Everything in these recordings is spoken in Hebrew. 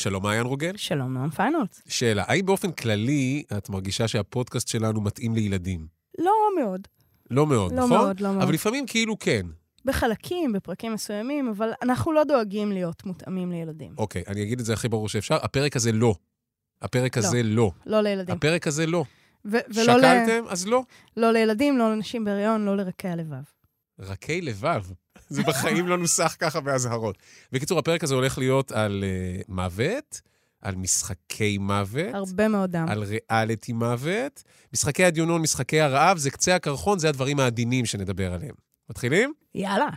שלום, מעיין רוגל. שלום, נועם פיינולס. שאלה, האם באופן כללי את מרגישה שהפודקאסט שלנו מתאים לילדים? לא מאוד. לא מאוד, לא נכון? מאוד, לא מאוד. אבל לפעמים כאילו כן. בחלקים, בפרקים מסוימים, אבל אנחנו לא דואגים להיות מותאמים לילדים. אוקיי, אני אגיד את זה הכי ברור שאפשר. הפרק הזה לא. הפרק לא. הזה לא. לא לילדים. הפרק הזה לא. ו- ולא ל- שקלתם? אז לא. לא לילדים, לא לנשים בהריון, לא לרקי הלבב. רכי לבב. זה בחיים לא נוסח ככה באזהרות. בקיצור, הפרק הזה הולך להיות על uh, מוות, על משחקי מוות, הרבה מאוד דם. על ריאליטי מוות. משחקי הדיונון, משחקי הרעב, זה קצה הקרחון, זה הדברים העדינים שנדבר עליהם. מתחילים? יאללה.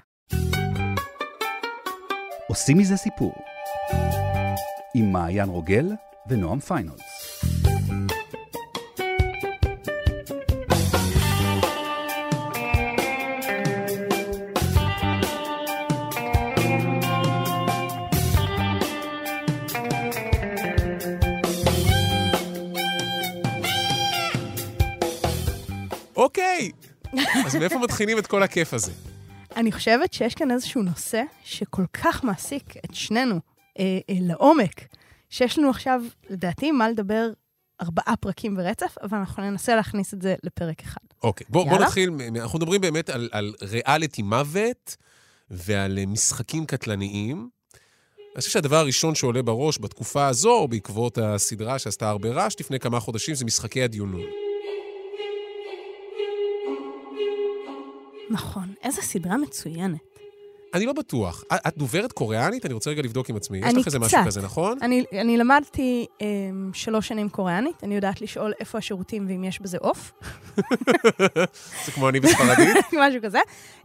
עושים מזה סיפור. עם מעיין רוגל ונועם פיינולס. אוקיי. אז מאיפה מתחילים את כל הכיף הזה? אני חושבת שיש כאן איזשהו נושא שכל כך מעסיק את שנינו אה, אה, לעומק, שיש לנו עכשיו, לדעתי, מה לדבר ארבעה פרקים ברצף, אבל אנחנו ננסה להכניס את זה לפרק אחד. אוקיי, בוא, בוא. נתחיל, אנחנו מדברים באמת על, על ריאליטי מוות ועל אה, משחקים קטלניים. אני חושב שהדבר הראשון שעולה בראש בתקופה הזו, בעקבות הסדרה שעשתה הרבה רעש לפני כמה חודשים, זה משחקי הדיונון. נכון, איזו סדרה מצוינת. אני לא בטוח. את, את דוברת קוריאנית? אני רוצה רגע לבדוק עם עצמי. יש אני לך איזה משהו קצת. כזה, נכון? אני, אני למדתי אה, שלוש שנים קוריאנית, אני יודעת לשאול איפה השירותים ואם יש בזה עוף, זה כמו אני בספרדית. משהו כזה.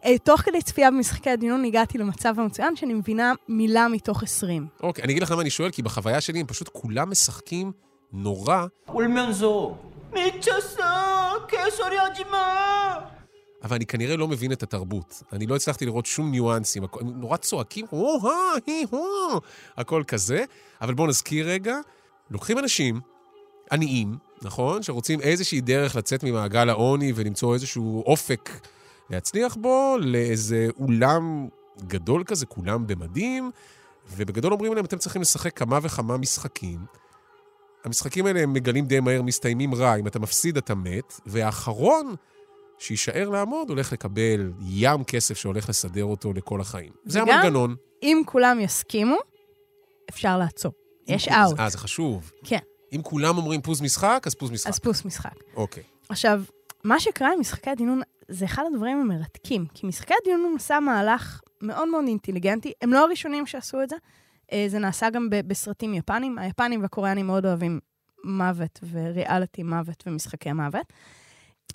אה, תוך כדי צפייה במשחקי הדיון הגעתי למצב המצוין שאני מבינה מילה מתוך 20. אוקיי, אני אגיד לך למה אני שואל, כי בחוויה שלי הם פשוט כולם משחקים נורא, 울면서 미쳤어 개소리하지 마 אבל אני כנראה לא מבין את התרבות. אני לא הצלחתי לראות שום ניואנסים, הם נורא צועקים, הכל כזה. אבל בואו נזכיר רגע, לוקחים אנשים עניים, נכון? שרוצים איזושהי דרך לצאת ממעגל העוני ולמצוא איזשהו אופק להצליח בו, לאיזה אולם גדול כזה, כולם במדים, ובגדול אומרים להם, אתם צריכים לשחק כמה וכמה משחקים. המשחקים האלה, הם מגלים די מהר, מסתיימים רע. אם אתה מפסיד, אתה מת. והאחרון שיישאר לעמוד, הולך לקבל ים כסף שהולך לסדר אותו לכל החיים. זה המנגנון. אם כולם יסכימו, אפשר לעצור. יש אאוט. אה, זה חשוב. כן, אם כולם אומרים פוז משחק, אז פוז משחק. אז פוס משחק. אוקיי. עכשיו, מה שקרה עם משחקי הדינון זה אחד הדברים המרתקים, כי משחקי הדינון עשה מהלך מאוד מאוד אינטליגנטי. הם לא הראשונים שעשו את זה, אה, זה נעשה גם בסרטים יפנים. היפנים והקוריאנים מאוד אוהבים מוות וריאליטי מוות ומשחקי מוות.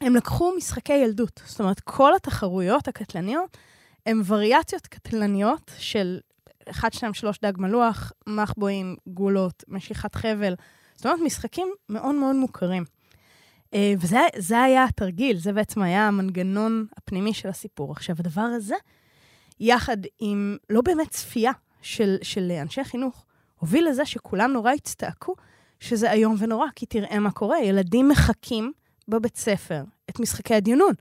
הם לקחו משחקי ילדות, זאת אומרת, כל התחרויות הקטלניות הן וריאציות קטלניות של 1, 2, 3 דג מלוח, מחבואים, גולות, משיכת חבל. זאת אומרת, משחקים מאוד מאוד מוכרים. אה, וזה זה היה התרגיל, זה בעצם היה המנגנון הפנימי של הסיפור. עכשיו, הדבר הזה, יחד עם לא באמת צפייה של, של אנשי חינוך, הוביל לזה שכולם נורא הצטעקו שזה איום ונורא, כי תראה מה קורה, ילדים מחכים בבית ספר את משחקי הדיונון.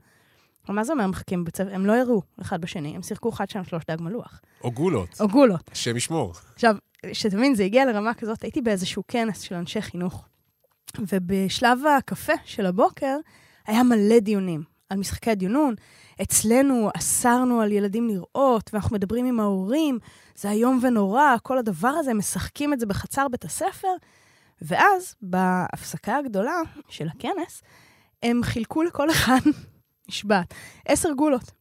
אבל מה זה אומר מחכים ספר? הם לא הראו אחד בשני, הם שיחקו אחד, שניים, שלוש דג מלוח. או גולות. או גולות. השם ישמור. עכשיו, שתבין, זה הגיע לרמה כזאת, הייתי באיזשהו כנס של אנשי חינוך, ובשלב הקפה של הבוקר היה מלא דיונים על משחקי הדיונון. אצלנו אסרנו על ילדים לראות, ואנחנו מדברים עם ההורים, זה איום ונורא, כל הדבר הזה, משחקים את זה בחצר בית הספר. ואז, בהפסקה הגדולה של הכנס, הם חילקו לכל אחד, נשבעת, עשר גולות.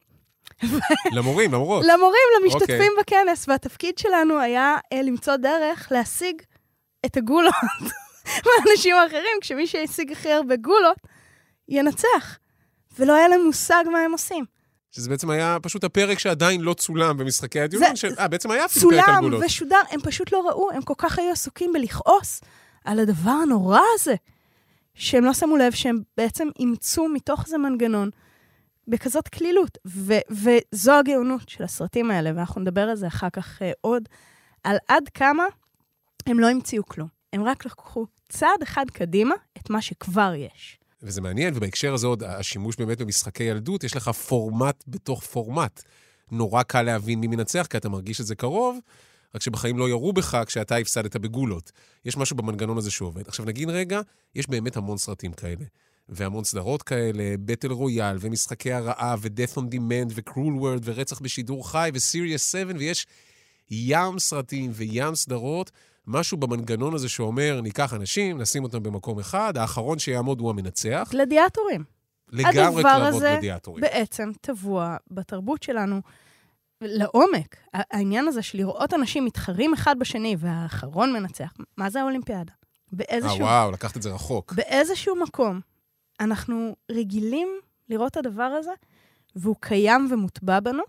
למורים, למורות. למורים, למשתתפים אוקיי. בכנס, והתפקיד שלנו היה אה, למצוא דרך להשיג את הגולות מהאנשים האחרים, כשמי שישיג הכי הרבה גולות, ינצח. ולא היה להם מושג מה הם עושים. שזה בעצם היה פשוט הפרק שעדיין לא צולם במשחקי של- אה, בעצם היה אפילו פרק על צולם גולות. ושודר, הם פשוט לא ראו, הם כל כך היו עסוקים בלכעוס על הדבר הנורא הזה, שהם לא שמו לב שהם בעצם אימצו מתוך זה מנגנון בכזאת קלילות. ו- וזו הגאונות של הסרטים האלה, ואנחנו נדבר על זה אחר כך אה, עוד, על עד כמה הם לא המציאו כלום. הם רק לקחו צעד אחד קדימה את מה שכבר יש. וזה מעניין, ובהקשר הזה עוד, השימוש באמת במשחקי ילדות, יש לך פורמט בתוך פורמט. נורא קל להבין מי מנצח, כי אתה מרגיש את זה קרוב, רק שבחיים לא ירו בך כשאתה הפסדת בגולות. יש משהו במנגנון הזה שעובד. עכשיו, נגיד רגע, יש באמת המון סרטים כאלה. והמון סדרות כאלה, בטל רויאל, ומשחקי הרעב, ו-Death on Demand, ו-Cruel World, ורצח בשידור חי, ו-Serious 7, ויש ים סרטים וים סדרות. משהו במנגנון הזה שאומר, ניקח אנשים, נשים אותם במקום אחד, האחרון שיעמוד הוא המנצח. גלדיאטורים. לגמרי הדבר קרבות הזה גלדיאטורים. בעצם טבוע בתרבות שלנו לעומק. העניין הזה של לראות אנשים מתחרים אחד בשני והאחרון מנצח, מה זה האולימפיאדה? אה, באיזשהו, וואו, לקחת את זה רחוק. באיזשהו מקום אנחנו רגילים לראות את הדבר הזה, והוא קיים ומוטבע בנו.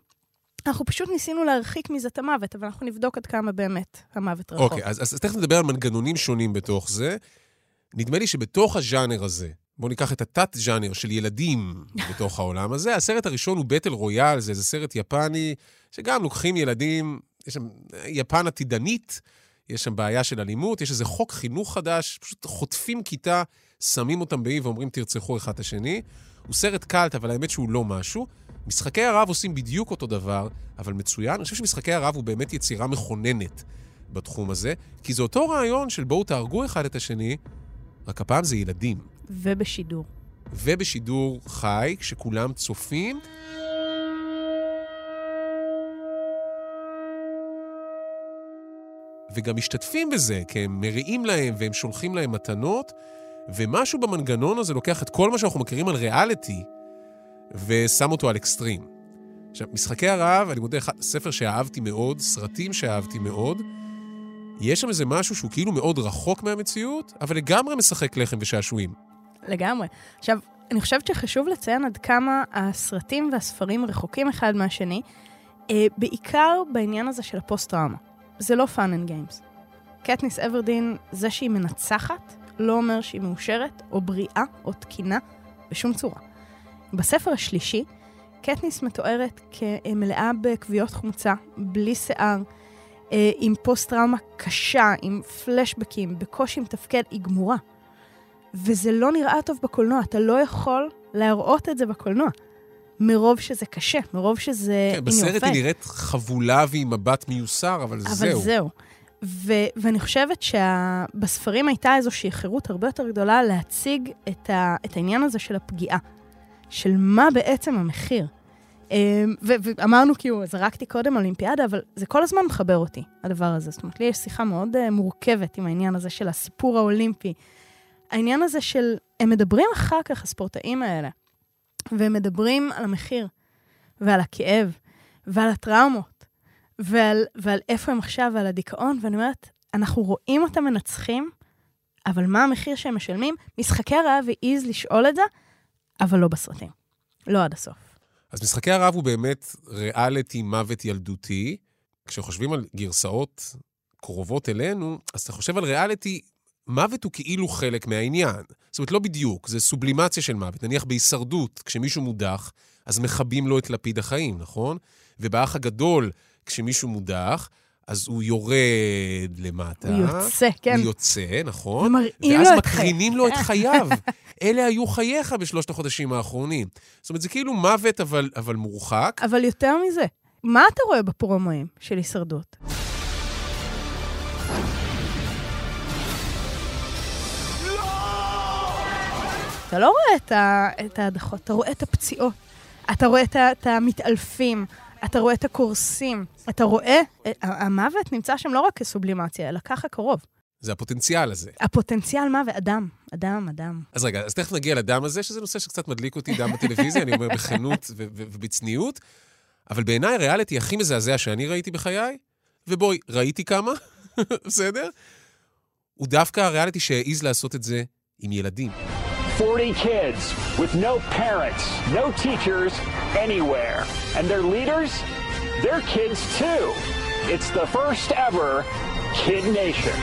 אנחנו פשוט ניסינו להרחיק מזה את המוות, אבל אנחנו נבדוק עד כמה באמת המוות רחוק. אוקיי, אז, אז תכף נדבר על מנגנונים שונים בתוך זה. נדמה לי שבתוך הז'אנר הזה, בואו ניקח את התת-ז'אנר של ילדים בתוך העולם הזה. הסרט הראשון הוא בטל רויאל, זה איזה סרט יפני, שגם לוקחים ילדים, יש שם יפן עתידנית, יש שם בעיה של אלימות, יש איזה חוק חינוך חדש, פשוט חוטפים כיתה, שמים אותם באי ואומרים תרצחו אחד את השני. הוא סרט קאלט, אבל האמת שהוא לא משהו. משחקי הרעב עושים בדיוק אותו דבר, אבל מצוין. אני חושב שמשחקי הרעב הוא באמת יצירה מכוננת בתחום הזה, כי זה אותו רעיון של בואו תהרגו אחד את השני, רק הפעם זה ילדים. ובשידור. ובשידור חי, כשכולם צופים. וגם משתתפים בזה, כי הם מריעים להם והם שולחים להם מתנות, ומשהו במנגנון הזה לוקח את כל מה שאנחנו מכירים על ריאליטי, ושם אותו על אקסטרים. עכשיו, משחקי הרעב, אני מודה, ספר שאהבתי מאוד, סרטים שאהבתי מאוד, יש שם איזה משהו שהוא כאילו מאוד רחוק מהמציאות, אבל לגמרי משחק לחם ושעשועים. לגמרי. עכשיו, אני חושבת שחשוב לציין עד כמה הסרטים והספרים רחוקים אחד מהשני, אה, בעיקר בעניין הזה של הפוסט-טראומה. זה לא fun and games. קטניס אברדין, זה שהיא מנצחת, לא אומר שהיא מאושרת, או בריאה, או תקינה, בשום צורה. בספר השלישי, קטניס מתוארת כמלאה בכוויות חומצה, בלי שיער, אה, עם פוסט-טראומה קשה, עם פלשבקים, בקושי מתפקד, היא גמורה. וזה לא נראה טוב בקולנוע, אתה לא יכול להראות את זה בקולנוע. מרוב שזה קשה, מרוב שזה... כן, בסרט היא. נראית חבולה ועם מבט מיוסר, אבל, אבל זהו. זהו. ו- ואני חושבת שבספרים הייתה איזושהי חירות הרבה יותר גדולה להציג את, ה- את העניין הזה של הפגיעה, של מה בעצם המחיר. אמ, ו- ואמרנו, כאילו, זרקתי קודם אולימפיאדה, אבל זה כל הזמן מחבר אותי, הדבר הזה. זאת אומרת, לי יש שיחה מאוד uh, מורכבת עם העניין הזה של הסיפור האולימפי. העניין הזה של, הם מדברים אחר כך, הספורטאים האלה, והם מדברים על המחיר, ועל הכאב, ועל הטראומות, ועל, ועל איפה הם עכשיו, ועל הדיכאון, ואני אומרת, אנחנו רואים אותם מנצחים, אבל מה המחיר שהם משלמים? משחקי הרעב העז לשאול את זה, אבל לא בסרטים. לא עד הסוף. אז משחקי הרעב הוא באמת ריאליטי מוות ילדותי. כשחושבים על גרסאות קרובות אלינו, אז אתה חושב על ריאליטי, מוות הוא כאילו חלק מהעניין. זאת אומרת, לא בדיוק, זה סובלימציה של מוות. נניח בהישרדות, כשמישהו מודח, אז מכבים לו את לפיד החיים, נכון? ובאח הגדול, כשמישהו מודח, אז הוא יורד למטה. הוא יוצא, כן. הוא יוצא, נכון? ומראים ואז לו את חייו. מקרינים לו את חייו. אלה היו חייך בשלושת החודשים האחרונים. זאת אומרת, זה כאילו מוות, אבל, אבל מורחק. אבל יותר מזה, מה אתה רואה בפרומואים של הישרדות? אתה לא רואה את, ה, את ההדחות, אתה רואה את הפציעות, אתה רואה את, ה, את המתעלפים, אתה רואה את הקורסים, אתה רואה, ה- המוות נמצא שם לא רק כסובלימציה, אלא ככה קרוב. זה הפוטנציאל הזה. הפוטנציאל מוות, אדם, אדם, אדם. אז רגע, אז תכף נגיע לדם הזה, שזה נושא שקצת מדליק אותי, דם בטלוויזיה, אני אומר בכנות ובצניעות, אבל בעיניי הריאליטי הכי מזעזע שאני ראיתי בחיי, ובואי, ראיתי כמה, בסדר? הוא דווקא הריאליטי שהעז לעשות את זה עם ילדים. 40 kids with no parents, no teachers anywhere. And their leaders? They're kids too. It's the first ever Kid Nation.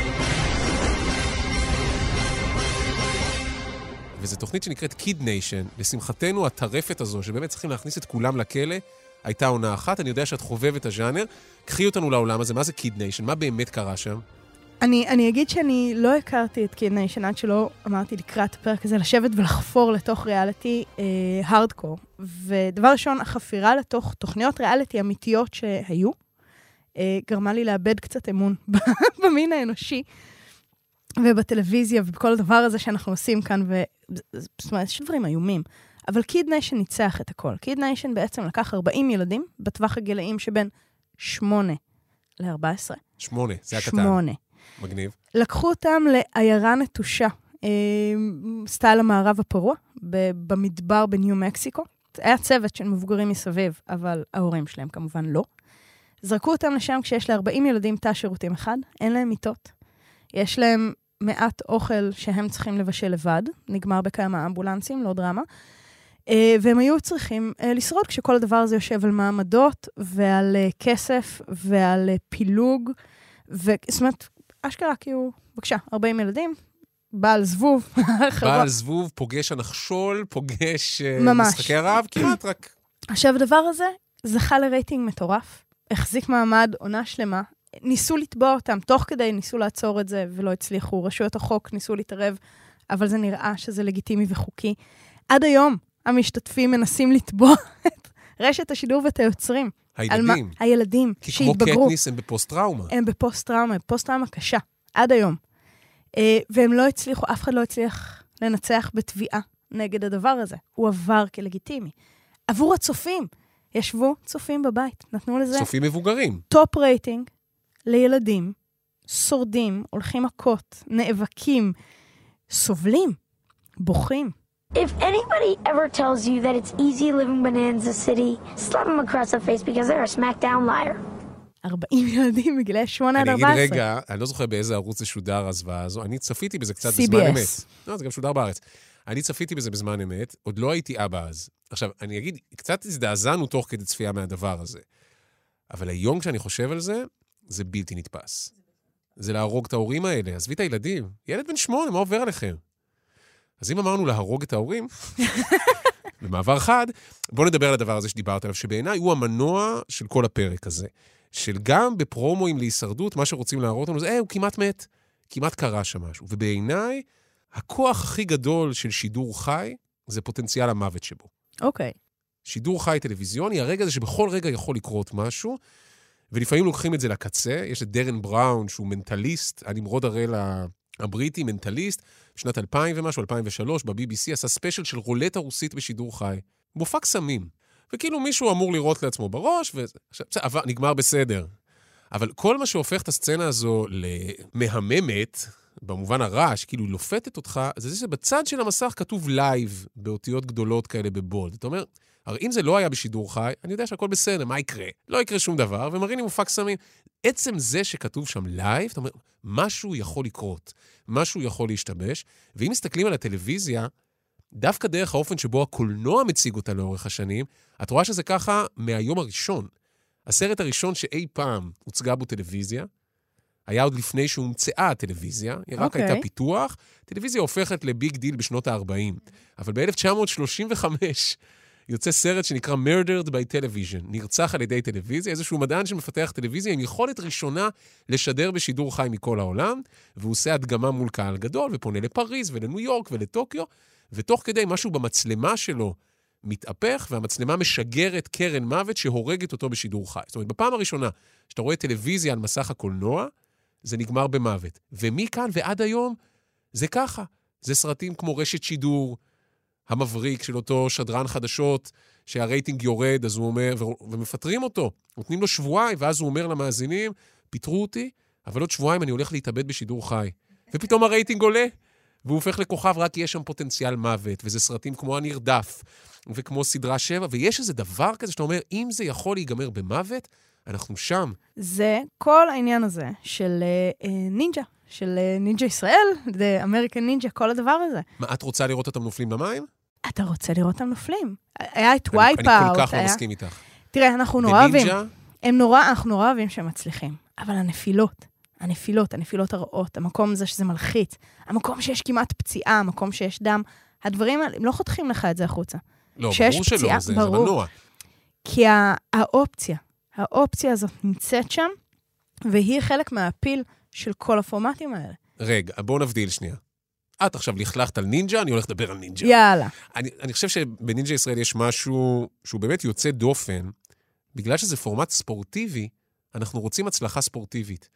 וזו תוכנית שנקראת Kid Nation. לשמחתנו, הטרפת הזו, שבאמת צריכים להכניס את כולם לכלא, הייתה עונה אחת. אני יודע שאת חובבת הז'אנר. קחי אותנו לעולם הזה, מה זה Kid Nation? מה באמת קרה שם? אני, אני אגיד שאני לא הכרתי את קיד ניישן עד שלא אמרתי לקראת הפרק הזה לשבת ולחפור לתוך ריאליטי הארדקור. ודבר ראשון, החפירה לתוך תוכניות ריאליטי אמיתיות שהיו, אה, גרמה לי לאבד קצת אמון במין האנושי ובטלוויזיה ובכל הדבר הזה שאנחנו עושים כאן, ו... זאת אומרת, יש דברים איומים. אבל Kid Nation ניצח את הכל. Kid Nation בעצם לקח 40 ילדים בטווח הגילאים שבין 8 ל-14. שמונה, זה הקטן. 8. מגניב. לקחו אותם לעיירה נטושה, אה, style המערב הפרוע, במדבר בניו מקסיקו. היה צוות של מבוגרים מסביב, אבל ההורים שלהם כמובן לא. זרקו אותם לשם כשיש ל-40 ילדים תא שירותים אחד, אין להם מיטות. יש להם מעט אוכל שהם צריכים לבשל לבד, נגמר בכמה אמבולנסים, לא דרמה. אה, והם היו צריכים אה, לשרוד כשכל הדבר הזה יושב על מעמדות ועל כסף ועל פילוג. ו- זאת אומרת, אשכרה כאילו, בבקשה, 40 ילדים, בעל זבוב. בעל זבוב פוגש הנחשול, פוגש אה, ממש. משחקי הרעב, כמעט רק... עכשיו, הדבר הזה זכה לרייטינג מטורף, החזיק מעמד עונה שלמה. ניסו לתבוע אותם, תוך כדי ניסו לעצור את זה ולא הצליחו. רשויות החוק ניסו להתערב, אבל זה נראה שזה לגיטימי וחוקי. עד היום המשתתפים מנסים לתבוע את רשת השידור ואת היוצרים. על מה- הילדים. הילדים כי כמו שהתבגרו. קטניס הם בפוסט-טראומה. הם בפוסט-טראומה, פוסט-טראומה קשה, עד היום. אה, והם לא הצליחו, אף אחד לא הצליח לנצח בתביעה נגד הדבר הזה. הוא עבר כלגיטימי. עבור הצופים, ישבו צופים בבית, נתנו לזה צופים מבוגרים. top רייטינג לילדים, שורדים, הולכים מכות, נאבקים, סובלים, בוכים. If anybody ever tells you that it's easy living Bonanza City, slap them across the face because they're a smackdown liar. 40 ילדים בגילאי 8 עד אני 14. אגיד רגע, אני לא זוכר באיזה ערוץ זה שודר הזוועה הזו, אני צפיתי בזה קצת CBS. בזמן אמת. לא, זה גם שודר בארץ. אני צפיתי בזה בזמן אמת, עוד לא הייתי אבא אז. עכשיו, אני אגיד, קצת הזדעזענו תוך כדי צפייה מהדבר הזה. אבל היום כשאני חושב על זה, זה בלתי נתפס. זה להרוג את ההורים האלה, עזבי את הילדים. ילד בן שמונה, מה עובר עליכם? אז אם אמרנו להרוג את ההורים, במעבר חד, בואו נדבר על הדבר הזה שדיברת עליו, שבעיניי הוא המנוע של כל הפרק הזה. של גם בפרומואים להישרדות, מה שרוצים להראות לנו זה, אה, הוא כמעט מת, כמעט קרה שם משהו. ובעיניי, הכוח הכי גדול של שידור חי, זה פוטנציאל המוות שבו. אוקיי. שידור חי טלוויזיוני, הרגע הזה שבכל רגע יכול לקרות משהו, ולפעמים לוקחים את זה לקצה. יש את דרן בראון, שהוא מנטליסט, הנמרוד הראל הבריטי, מנטליסט, שנת 2000 ומשהו, 2003, ב-BBC, עשה special של רולטה רוסית בשידור חי. מופע קסמים. וכאילו מישהו אמור לירות לעצמו בראש, ועכשיו, נגמר בסדר. אבל כל מה שהופך את הסצנה הזו למהממת, במובן הרע, שכאילו לופתת אותך, זה זה שבצד של המסך כתוב live, באותיות גדולות כאלה ב bold. אתה אומר, הרי אם זה לא היה בשידור חי, אני יודע שהכל בסדר, מה יקרה? לא יקרה שום דבר, ומראים לי מופע קסמים. עצם זה שכתוב שם live, אתה אומר, משהו יכול לקרות, משהו יכול להשתבש, ואם מסתכלים על הטלוויזיה, דווקא דרך האופן שבו הקולנוע מציג אותה לאורך השנים, את רואה שזה ככה מהיום הראשון. הסרט הראשון שאי פעם הוצגה בו טלוויזיה, היה עוד לפני שהומצאה הטלוויזיה, היא רק אוקיי. הייתה פיתוח. טלוויזיה הופכת ל big deal בשנות ה-40. אבל ב-1935 יוצא סרט שנקרא Murdered by Television, נרצח על ידי טלוויזיה, איזשהו מדען שמפתח טלוויזיה עם יכולת ראשונה לשדר בשידור חי מכל העולם, והוא עושה הדגמה מול קהל גדול, ופונה לפריז ולניו יורק ולטוקיו, ותוך כדי משהו במצלמה שלו מתהפך, והמצלמה משגרת קרן מוות שהורגת אותו בשידור חי. זאת אומרת, בפעם הראשונה שאתה רואה טלוויזיה על מסך הקולנוע, זה נגמר במוות. ומכאן ועד היום, זה ככה. זה סרטים כמו רשת שידור, המבריק של אותו שדרן חדשות, שהרייטינג יורד, אז הוא אומר, ומפטרים אותו. נותנים לו שבועיים, ואז הוא אומר למאזינים, פיטרו אותי, אבל עוד שבועיים אני הולך להתאבד בשידור חי. ופתאום הרייטינג עולה, והוא הופך לכוכב רק כי יש שם פוטנציאל מוות, וזה סרטים כמו הנרדף, וכמו סדרה 7, ויש איזה דבר כזה שאתה אומר, אם זה יכול להיגמר במוות, אנחנו שם. זה כל העניין הזה של אה, אה, נינג'ה, של אה, נינג'ה ישראל, זה American Ninja, כל הדבר הזה. מה, את רוצה לראות אותם נופלים למים? אתה רוצה לראות אותם נופלים. היה את אני- Wipeout אני כל כך לא. מסכים איתך. תראה, אנחנו נורא אוהבים, הם נורא, אנחנו נורא אוהבים שהם מצליחים, אבל הנפילות, הנפילות, הנפילות הרעות, המקום הזה שזה מלחיץ, המקום שיש כמעט פציעה, המקום שיש דם, הדברים האלה, הם לא חותכים לך את זה החוצה. לא, ברור שלא, פציעה, זה, זה ברור. מנוע. כי הא- האופציה, האופציה הזאת נמצאת שם, והיא חלק מהאפיל של כל הפורמטים האלה. רגע, בואו נבדיל שנייה. את עכשיו לכלכת על נינג'ה, אני הולך לדבר על נינג'ה. יאללה. אני, אני חושב שבנינג'ה ישראל יש משהו שהוא באמת יוצא דופן, בגלל שזה פורמט ספורטיבי, אנחנו רוצים הצלחה ספורטיבית.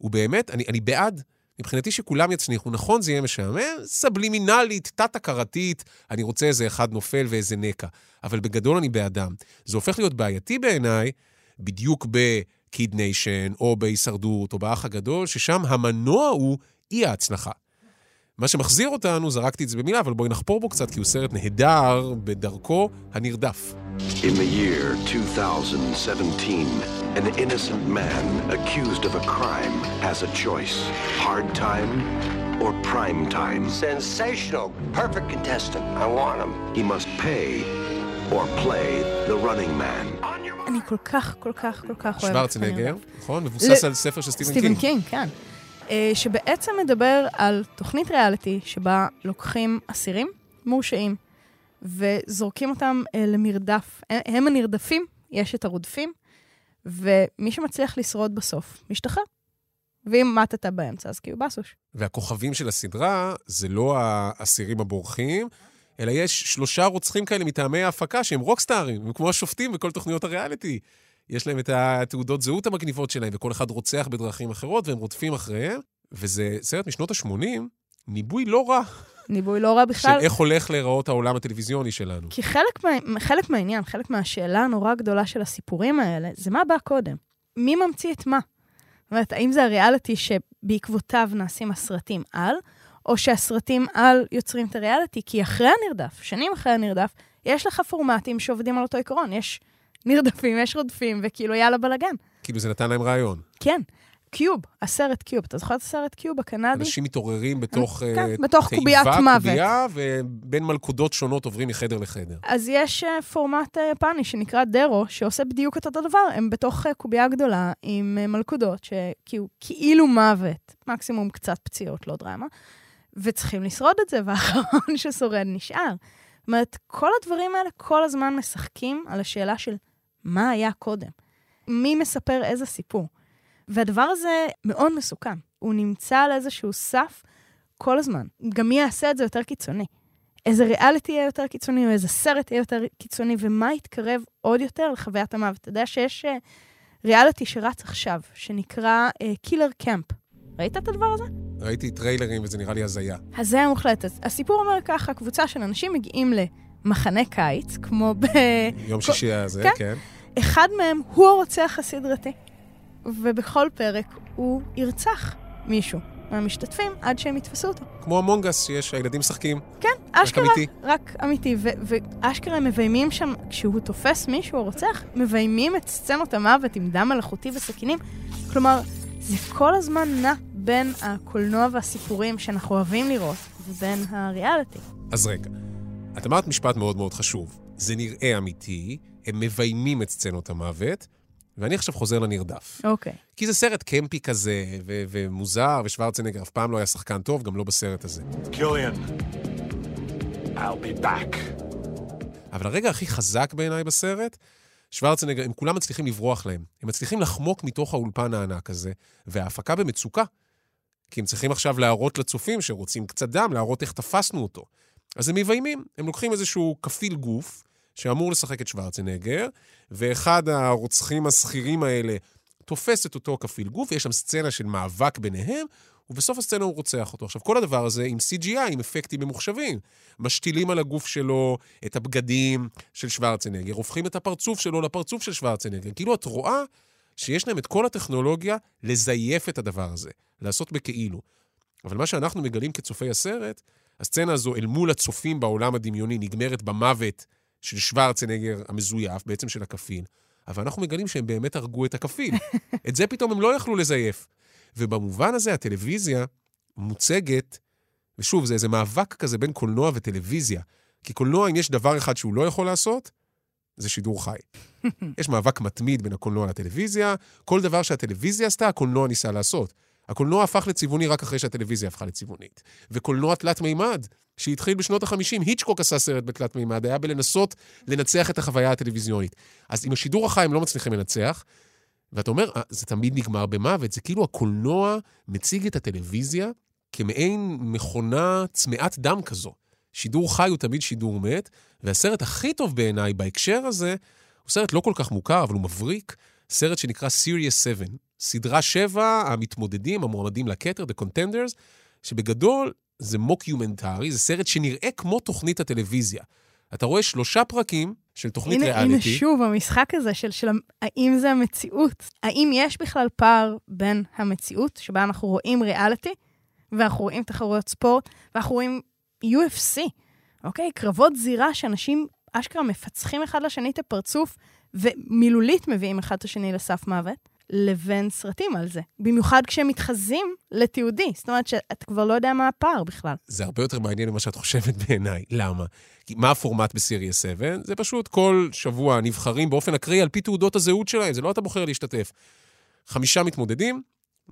ובאמת, אני, אני בעד, מבחינתי שכולם יצליחו. נכון, זה יהיה משעמם, subliminal-ית, תת-הכרתית, אני רוצה איזה אחד נופל ואיזה נקע. אבל בגדול אני בעדם. זה הופך להיות בעייתי בעיניי, בדיוק ב-Kid Nation, או בהישרדות, או באח הגדול, ששם המנוע הוא אי ההצלחה. מה שמחזיר אותנו, זרקתי את זה במילה, אבל בואי נחפור בו קצת, כי הוא סרט נהדר בדרכו הנרדף. In the year 2017, an innocent man accused of a crime has a choice hard time or prime time. Sensational. Perfect contestant. I want him. He must pay or play the running man. אני כל כך, כל כך, כל כך אוהבת שוורצנגר. נכון? מבוסס ל- על ספר של סטיבן סטיבן קינג. קינג, כן. אה, שבעצם מדבר על תוכנית ריאליטי שבה לוקחים אסירים מורשעים וזורקים אותם אה, למרדף. הם- הם הנרדפים, יש את הרודפים, ומי שמצליח לשרוד בסוף, משתחרר. ואם מתת באמצע, אז כאילו בסוש. והכוכבים של הסדרה זה לא האסירים הבורחים, אלא יש שלושה רוצחים כאלה מטעמי ההפקה שהם רוקסטארים, הם כמו השופטים בכל תוכניות הריאליטי. יש להם את התעודות זהות המגניבות שלהם, וכל אחד רוצח בדרכים אחרות, והם רודפים אחריהם. וזה סרט משנות ה-80, ניבוי לא רע ניבוי לא רע של בכלל. איך הולך להיראות העולם הטלוויזיוני שלנו. כי חלק, מה, חלק מהעניין, חלק מהשאלה הנורא הגדולה של הסיפורים האלה, זה מה בא קודם. מי ממציא את מה? זאת אומרת, האם זה הריאליטי שבעקבותיו נעשים הסרטים על, או שהסרטים על יוצרים את הריאליטי? כי אחרי הנרדף, שנים אחרי הנרדף, יש לך פורמטים שעובדים על אותו עיקרון. יש נרדפים, יש רודפים, וכאילו יאללה בלאגן. כאילו זה נתן להם רעיון. כן. קיוב, הסרט קיוב. אתה זוכר את הסרט קיוב הקנדי? אנשים מתעוררים בתוך כן, אה, בתוך תיבה, קוביית מוות. קובייה, ובין מלכודות שונות עוברים מחדר לחדר. אז יש אה, פורמט אה, יפני שנקרא דרו, שעושה בדיוק את אותו דבר. הם בתוך אה, קובייה גדולה עם אה, מלכודות, שכאילו כאילו מוות, מקסימום קצת פציעות, לא דרמה, וצריכים לשרוד את זה, והאחרון ששורד נשאר. זאת אומרת, כל הדברים האלה כל הזמן משחקים על השאלה של מה היה קודם. מי מספר איזה סיפור. והדבר הזה מאוד מסוכן. הוא נמצא על איזשהו סף כל הזמן. גם מי יעשה את זה יותר קיצוני. איזה ריאליטי יהיה יותר קיצוני, או איזה סרט יהיה יותר קיצוני, ומה יתקרב עוד יותר לחוויית המוות. אתה יודע שיש אה, ריאליטי שרץ עכשיו, שנקרא קילר קמפ. ראית את הדבר הזה? ראיתי טריילרים וזה נראה לי הזיה. הזיה מוחלטת. הסיפור אומר ככה, קבוצה של אנשים מגיעים למחנה קיץ, כמו ב... יום שישי הזה, כן. כן. אחד מהם הוא הרוצח הסדרתי, ובכל פרק הוא ירצח מישהו מהמשתתפים עד שהם יתפסו אותו. כמו המונגס שיש, הילדים משחקים. כן, אשכרה, אמיתי. רק אמיתי. ואשכרה מביימים שם, כשהוא תופס מישהו או רוצח, מביימים את סצנות המוות עם דם מלאכותי וסכינים. כלומר, זה כל הזמן נע בין הקולנוע והסיפורים שאנחנו אוהבים לראות, ובין הריאליטי. אז רגע, את אמרת משפט מאוד מאוד חשוב. זה נראה אמיתי, הם מביימים את סצנות המוות, ואני עכשיו חוזר לנרדף. אוקיי. כי זה סרט קמפי כזה, ו- ומוזר, ושוורצנגר אף פעם לא היה שחקן טוב, גם לא בסרט הזה. Killian, I'll be back. אבל הרגע הכי חזק בעיניי בסרט, שוורצנגר, הם כולם מצליחים לברוח להם. הם מצליחים לחמוק מתוך האולפן הענק הזה, וההפקה במצוקה. כי הם צריכים עכשיו להראות לצופים שרוצים קצת דם, להראות איך תפסנו אותו. אז הם מביימים, הם לוקחים איזשהו כפיל גוף, שאמור לשחק את שוורצנגר, ואחד הרוצחים השכירים האלה תופס את אותו כפיל גוף, ויש שם סצנה של מאבק ביניהם, ובסוף הסצנה הוא רוצח אותו. עכשיו, כל הדבר הזה עם CGI, עם אפקטים ממוחשבים. משתילים על הגוף שלו את הבגדים של שוורצנגר, הופכים את הפרצוף שלו לפרצוף של שוורצנגר. כאילו, את רואה שיש להם את כל הטכנולוגיה לזייף את הדבר הזה, לעשות בכאילו. אבל מה שאנחנו מגלים כצופי הסרט, הסצנה הזו אל מול הצופים בעולם הדמיוני נגמרת במוות של שוורצנגר המזויף, בעצם של הכפיל, אבל אנחנו מגלים שהם באמת הרגו את הכפיל. את זה פתאום הם לא יכלו לזייף. ובמובן הזה הטלוויזיה מוצגת, ושוב, זה איזה מאבק כזה בין קולנוע וטלוויזיה. כי קולנוע, אם יש דבר אחד שהוא לא יכול לעשות, זה שידור חי. יש מאבק מתמיד בין הקולנוע לטלוויזיה, כל דבר שהטלוויזיה עשתה, הקולנוע ניסה לעשות. הקולנוע הפך לצבעוני רק אחרי שהטלוויזיה הפכה לצבעונית. וקולנוע תלת מימד, שהתחיל בשנות ה-50, היצ'קוק עשה סרט בתלת מימד, היה בלנסות לנצח את החוויה הטלוויזיונית. אז עם השידור החי הם לא מצליחים לנצח, ואתה אומר, "אה, זה תמיד נגמר במוות. זה כאילו הקולנוע מציג את הטלוויזיה כמעין מכונה צמאת דם כזו. שידור חי הוא תמיד שידור מת, והסרט הכי טוב בעיניי בהקשר הזה, הוא סרט לא כל כך מוכר, אבל הוא מבריק. סרט שנקרא Serious 7. סדרה 7, המתמודדים, המועמדים לכתר, The Contenders, שבגדול זה מוקיומנטרי, זה סרט שנראה כמו תוכנית הטלוויזיה. אתה רואה שלושה פרקים של תוכנית הנה, ריאליטי. הנה שוב, המשחק הזה של, של האם זה המציאות. האם יש בכלל פער בין המציאות, שבה אנחנו רואים ריאליטי, ואנחנו רואים תחרויות ספורט, ואנחנו רואים UFC, אוקיי? קרבות זירה שאנשים אשכרה מפצחים אחד לשני את הפרצוף, ומילולית מביאים אחד את השני לסף מוות, לבין סרטים על זה. במיוחד כשהם מתחזים לתיעודי. זאת אומרת שאתה כבר לא יודע מה הפער בכלל. זה הרבה יותר מעניין ממה שאת חושבת בעיניי. למה? כי מה הפורמט בסיריוס 7? זה פשוט כל שבוע נבחרים באופן אקראי על פי תעודות הזהות שלהם, זה לא אתה בוחר להשתתף. חמישה מתמודדים,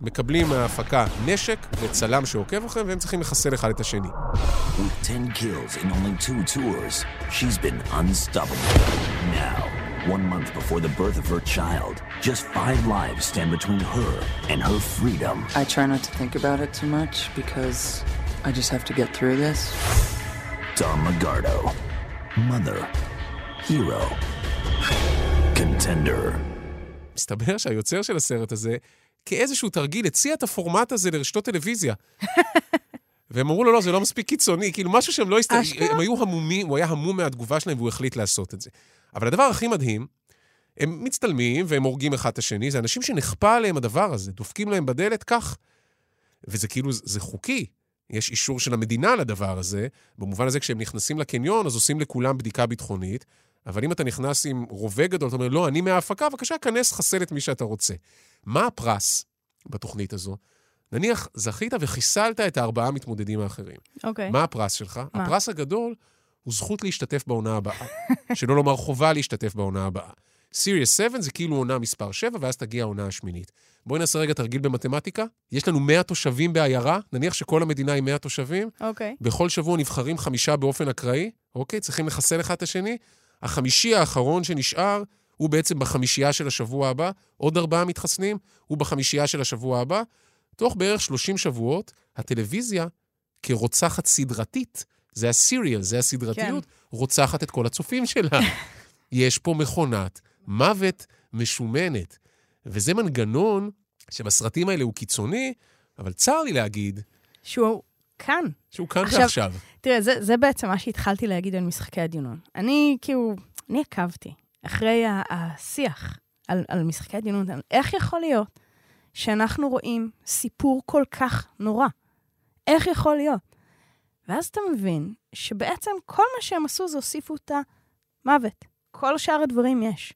מקבלים מההפקה נשק וצלם שעוקב אחריהם, והם צריכים לחסל אחד את השני. With 10 kills in only two tours, she's been unstoppable. Now, one month before the birth of her child, just five lives stand between her and her freedom. I try not to think about it too much because I just have to get through this. Tom Magardo. Mother. Hero. Contender. מסתבר שהיוצר של הסרט הזה, כאיזשהו תרגיל, הציע את הפורמט הזה לרשתות טלוויזיה. והם אמרו לו, לא, זה לא מספיק קיצוני, כאילו משהו שהם לא הסתכלו? הם היו המומים, הוא היה המום מהתגובה שלהם והוא החליט לעשות את זה. אבל הדבר הכי מדהים, הם מצטלמים והם הורגים אחד את השני, זה אנשים שנכפה עליהם הדבר הזה, דופקים להם בדלת כך, וזה כאילו, זה חוקי. יש אישור של המדינה לדבר הזה, במובן הזה כשהם נכנסים לקניון, אז עושים לכולם בדיקה ביטחונית, אבל אם אתה נכנס עם רובה גדול, אתה אומר, לא, אני מההפקה, בבקשה, כנס, חסל את מי שאתה רוצה. מה הפרס בתוכנית הזו? נניח, זכית וחיסלת את הארבעה מתמודדים האחרים. אוקיי. מה הפרס שלך? מה? הפרס הגדול הוא זכות להשתתף בעונה הבאה. שלא לומר חובה להשתתף בעונה הבאה. סיריוס 7 זה כאילו עונה מספר 7, ואז תגיע העונה השמינית. בואי נעשה רגע תרגיל במתמטיקה. יש לנו 100 תושבים בעיירה, נניח שכל המדינה היא 100 תושבים. אוקיי. בכל שבוע נבחרים חמישה באופן אקראי, אוקיי? צריכים לחסל אחד את השני. החמישי האחרון שנשאר, הוא בעצם בחמישייה של השבוע הבא, עוד ארבעה מתחסנים, הוא בחמישייה של השבוע הבא. תוך בערך 30 שבועות, הטלוויזיה, כרוצחת סדרתית, זה הסיריאל, זה הסדרתיות, כן. רוצחת את כל הצופים שלה. יש פה מכונת מוות משומנת. וזה מנגנון שבסרטים האלה הוא קיצוני, אבל צר לי להגיד שהוא כאן. שהוא כאן עכשיו- ועכשיו. תראה, זה, זה בעצם מה שהתחלתי להגיד על משחקי הדיונון. אני, כאילו, אני עקבתי אחרי השיח על, על משחקי הדיונון. איך יכול להיות שאנחנו רואים סיפור כל כך נורא? איך יכול להיות? ואז אתה מבין שבעצם כל מה שהם עשו זה הוסיפו את המוות. כל שאר הדברים יש.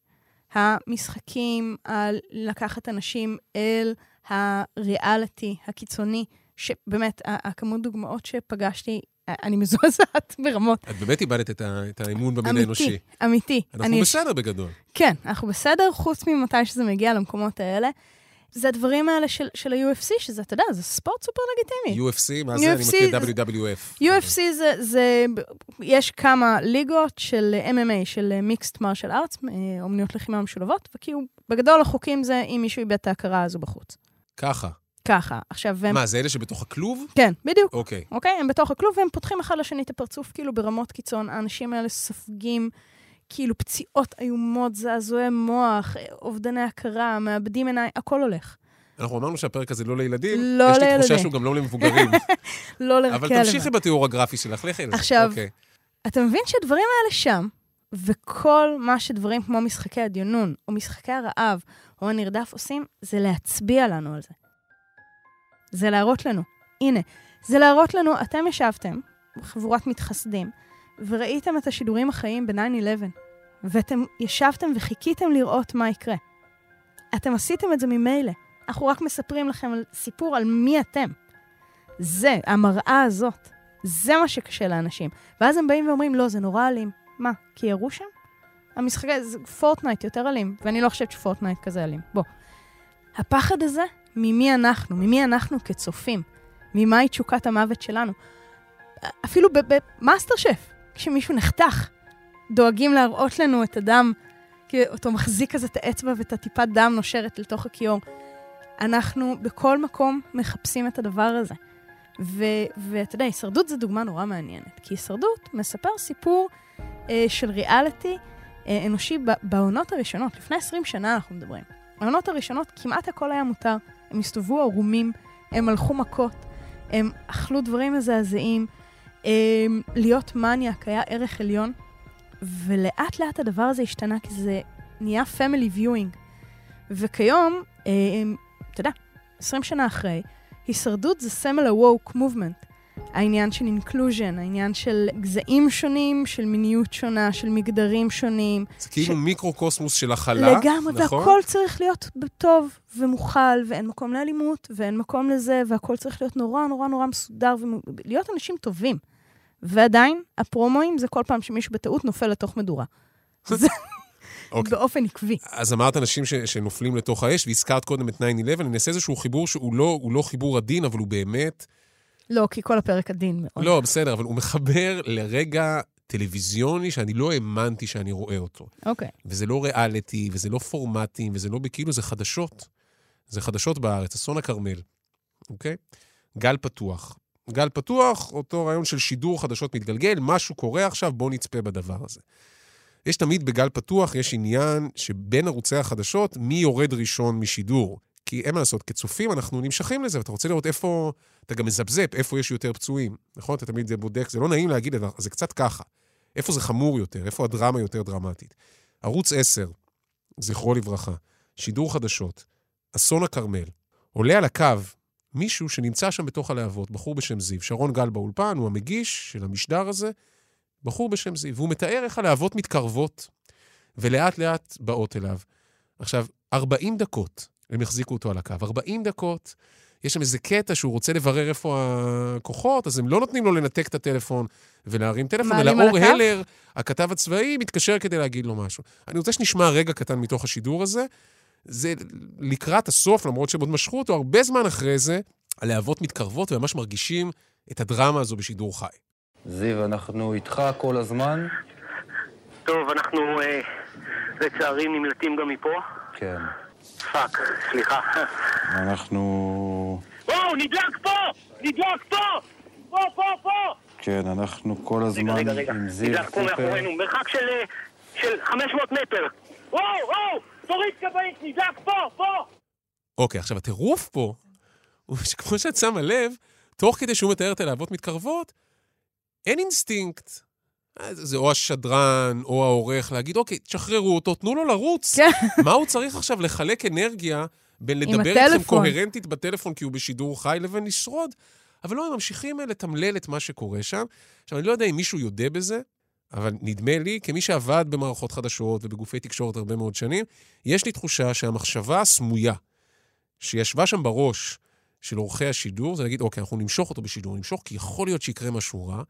המשחקים על לקחת אנשים אל הריאליטי הקיצוני, שבאמת, הכמות דוגמאות שפגשתי, אני מזועזעת ברמות. את באמת איבדת את, ה, את האמון במין אמיתי, האנושי. אמיתי. אנחנו אני- בסדר בגדול. כן, אנחנו בסדר, חוץ ממתי שזה מגיע למקומות האלה. זה הדברים האלה של, של ה-UFC, שזה, אתה יודע, זה ספורט סופר לגיטימי. UFC, מה זה? אני UFC מכיר זה- WWF. UFC זה, זה, יש כמה ליגות של MMA, של מיקסט מרשל ארטס, אומנויות לחימה משולבות, וכאילו, בגדול החוקים זה אם מישהו איבד את ההכרה הזו בחוץ. ככה. ככה. עכשיו, הם... מה, זה אלה שבתוך הכלוב? כן, בדיוק. אוקיי. אוקיי? הם בתוך הכלוב והם פותחים אחד לשני את הפרצוף, כאילו ברמות קיצון. האנשים האלה סופגים כאילו פציעות איומות, זעזועי מוח, אובדני הכרה, מאבדים עיניים, הכל הולך. אנחנו אמרנו שהפרק הזה לא לילדים. לא יש לי תחושה לילדים. שהוא גם לא למבוגרים. לא לרכב. אבל תמשיכי בתיאור הגרפי שלך, לכי על זה. עכשיו, אוקיי. אתה מבין שהדברים האלה שם, וכל מה שדברים כמו משחקי הדיונון, או משחקי הרעב, או הנרדף עושים, זה להצביע לנו על זה. זה להראות לנו. הנה, זה להראות לנו, אתם ישבתם, חבורת מתחסדים, וראיתם את השידורים החיים ב-9-11, ואתם ישבתם וחיכיתם לראות מה יקרה. אתם עשיתם את זה ממילא. אנחנו רק מספרים לכם על סיפור על מי אתם. זה, המראה הזאת. זה מה שקשה לאנשים. ואז הם באים ואומרים, לא, זה נורא אלים. מה, כי ירו שם? המשחקי, זה פורטנייט יותר אלים, ואני לא חושבת שפורטנייט כזה אלים. בוא. הפחד הזה, ממי אנחנו, ממי אנחנו כצופים, ממהי תשוקת המוות שלנו. אפילו במאסטר שף, כשמישהו נחתך, דואגים להראות לנו את הדם, כי אותו מחזיק כזה את האצבע ואת הטיפת דם נושרת לתוך הכיור. אנחנו בכל מקום מחפשים את הדבר הזה. ואתה יודע, הישרדות זו דוגמה נורא מעניינת, כי הישרדות מספר סיפור אה, של ריאליטי אה, אנושי בעונות הראשונות, לפני 20 שנה אנחנו מדברים. העונות הראשונות כמעט הכל היה מותר. הם הסתובבו ערומים, הם הלכו מכות, הם אכלו דברים מזעזעים. הם, להיות מניאק היה ערך עליון, ולאט לאט הדבר הזה השתנה כי זה נהיה family viewing. וכיום, הם, אתה יודע, 20 שנה אחרי, הישרדות זה סמל ה-woke movement. העניין של inclusion, העניין של גזעים שונים, של מיניות שונה, של מגדרים שונים. זה כאילו ש... מיקרו-קוסמוס של הכלה, לגמרי, נכון? והכל צריך להיות טוב ומוכל, ואין מקום לאלימות, ואין מקום לזה, והכל צריך להיות נורא נורא נורא מסודר, ולהיות אנשים טובים. ועדיין, הפרומואים זה כל פעם שמישהו בטעות נופל לתוך מדורה. זה... Okay. אוקיי. באופן עקבי. אז אמרת אנשים ש, שנופלים לתוך האש, והזכרת קודם את 9-11, אני אעשה איזשהו חיבור שהוא לא, לא חיבור עדין, אבל הוא באמת לא, כי כל הפרק עדין מאוד. לא, בסדר, אבל הוא מחבר לרגע טלוויזיוני שאני לא האמנתי שאני רואה אותו. אוקיי. Okay. וזה לא ריאליטי, וזה לא פורמטים, וזה לא בכאילו, זה חדשות. זה חדשות בארץ, אסון הכרמל, אוקיי? Okay? גל פתוח. גל פתוח, אותו רעיון של שידור חדשות מתגלגל, משהו קורה עכשיו, בואו נצפה בדבר הזה. יש תמיד בגל פתוח, יש עניין שבין ערוצי החדשות, מי יורד ראשון משידור. כי אין מה לעשות, כצופים אנחנו נמשכים לזה, ואתה רוצה לראות איפה, אתה גם מזפזפ, איפה יש יותר פצועים, נכון? אתה תמיד בודק, זה לא נעים להגיד זה קצת ככה. איפה זה חמור יותר, איפה הדרמה יותר דרמטית. ערוץ 10, זכרו לברכה, שידור חדשות, אסון הכרמל, עולה על הקו מישהו שנמצא שם בתוך הלהבות, בחור בשם זיו. שרון גל באולפן, הוא המגיש של המשדר הזה, בחור בשם זיו. והוא מתאר איך הלהבות מתקרבות, ולאט לאט באות אליו. עכשיו, 40 דקות הם החזיקו אותו על הקו. 40 דקות, יש שם איזה קטע שהוא רוצה לברר איפה הכוחות, אז הם לא נותנים לו לנתק את הטלפון ולהרים טלפון, אלא אור הלר, הכתב הצבאי, מתקשר כדי להגיד לו משהו. אני רוצה שנשמע רגע קטן מתוך השידור הזה. זה לקראת הסוף, למרות שהם עוד משכו אותו, הרבה זמן אחרי זה, הלהבות מתקרבות וממש מרגישים את הדרמה הזו בשידור חי. זיו, אנחנו איתך כל הזמן. טוב, אנחנו אה, לצערי נמלטים גם מפה. כן. fuck, סליחה. אנחנו... וואו, נדלק פה! נדלק פה! פה, פה, פה! כן, אנחנו כל הזמן רגע, רגע, עם זיו נדלק פה מאחורינו, מרחק של, של 500 מטר. וואו, וואו! תוריד כבאית, נדלק פה, פה! אוקיי, עכשיו הטירוף פה, הוא שכמו שאת שמה לב, תוך כדי שהוא מתאר את הלהבות מתקרבות, אין אינסטינקט. זה או השדרן או העורך להגיד, אוקיי, תשחררו אותו, תנו לו לרוץ. כן. מה הוא צריך עכשיו לחלק אנרגיה בין לדבר איתכם קוהרנטית בטלפון כי הוא בשידור חי לבין לשרוד? אבל לא, הם ממשיכים לתמלל את מה שקורה שם. עכשיו, אני לא יודע אם מישהו יודע בזה, אבל נדמה לי, כמי שעבד במערכות חדשות ובגופי תקשורת הרבה מאוד שנים, יש לי תחושה שהמחשבה הסמויה שישבה שם בראש של עורכי השידור, זה להגיד, אוקיי, אנחנו נמשוך אותו בשידור, נמשוך, כי יכול להיות שיקרה משהו רע.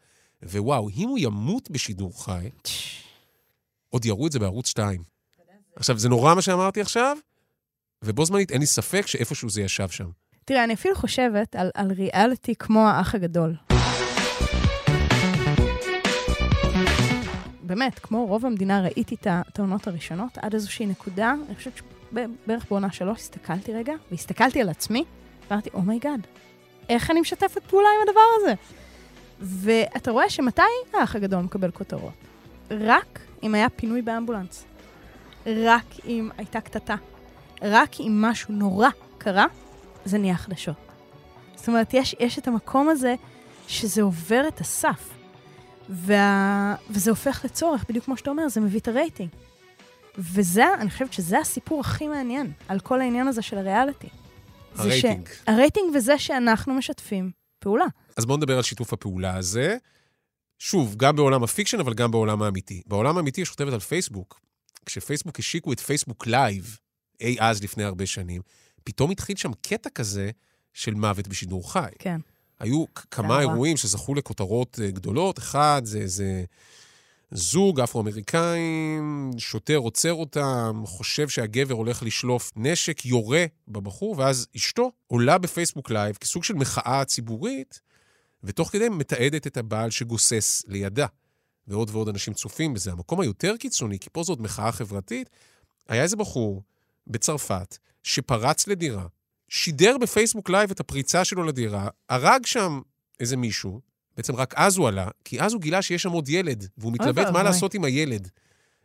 ווואו, אם הוא ימות בשידור חי, עוד יראו את זה בערוץ 2. עכשיו, זה נורא מה שאמרתי עכשיו, ובו זמנית אין לי ספק שאיפשהו זה ישב שם. תראה, אני אפילו חושבת על, על ריאליטי כמו האח הגדול. באמת, כמו רוב המדינה, ראיתי את העונות הראשונות עד איזושהי נקודה, אני חושבת שבערך בעונה שלוש הסתכלתי רגע, והסתכלתי על עצמי, ואמרתי, oh my God, איך אני משתפת פעולה עם הדבר הזה? ואתה רואה שמתי האח הגדול מקבל כותרות? רק אם היה פינוי באמבולנס. רק אם הייתה קטטה. רק אם משהו נורא קרה, זה נהיה חדשות. זאת אומרת, יש, יש את המקום הזה שזה עובר את הסף. וה... וזה הופך לצורך, בדיוק כמו שאתה אומר, זה מביא את הרייטינג. וזה, אני חושבת שזה הסיפור הכי מעניין, על כל העניין הזה של הריאליטי. הרייטינג. ש... הרייטינג וזה שאנחנו משתפים פעולה. אז בואו נדבר על שיתוף הפעולה הזה. שוב, גם בעולם ה-fiction, אבל גם בעולם האמיתי. בעולם האמיתי יש כותבת על פייסבוק. כשפייסבוק השיקו את פייסבוק live, אי אז לפני הרבה שנים, פתאום התחיל שם קטע כזה של מוות בשידור חי. כן. היו כמה אירועים שזכו לכותרות אה, גדולות. אחד, זה, זה זוג אפרו-אמריקאים, שוטר עוצר אותם, חושב שהגבר הולך לשלוף נשק, יורה בבחור, ואז אשתו עולה בפייסבוק live כסוג של מחאה ציבורית, ותוך כדי מתעדת את הבעל שגוסס לידה. ועוד ועוד אנשים צופים בזה. המקום היותר קיצוני, כי פה זאת מחאה חברתית, היה איזה בחור בצרפת שפרץ לדירה, שידר בפייסבוק live את הפריצה שלו לדירה, הרג שם איזה מישהו, בעצם רק אז הוא עלה, כי אז הוא גילה שיש שם עוד ילד, והוא מתלבט מה לעשות עם הילד.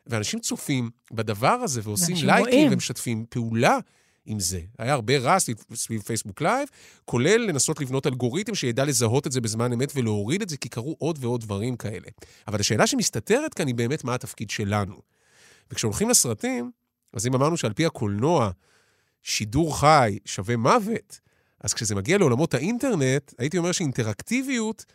ואנשים צופים בדבר הזה ועושים לייקים רואים. ומשתפים פעולה עם זה. היה הרבה רע סביב פייסבוק live, כולל לנסות לבנות אלגוריתם שידע לזהות את זה בזמן אמת ולהוריד את זה, כי קרו עוד ועוד דברים כאלה. אבל השאלה שמסתתרת כאן היא באמת מה התפקיד שלנו. וכשהולכים לסרטים, אז אם אמרנו שעל פי הקולנוע, שידור חי שווה מוות, אז כשזה מגיע לעולמות האינטרנט, הייתי אומר שאינטראקטיביות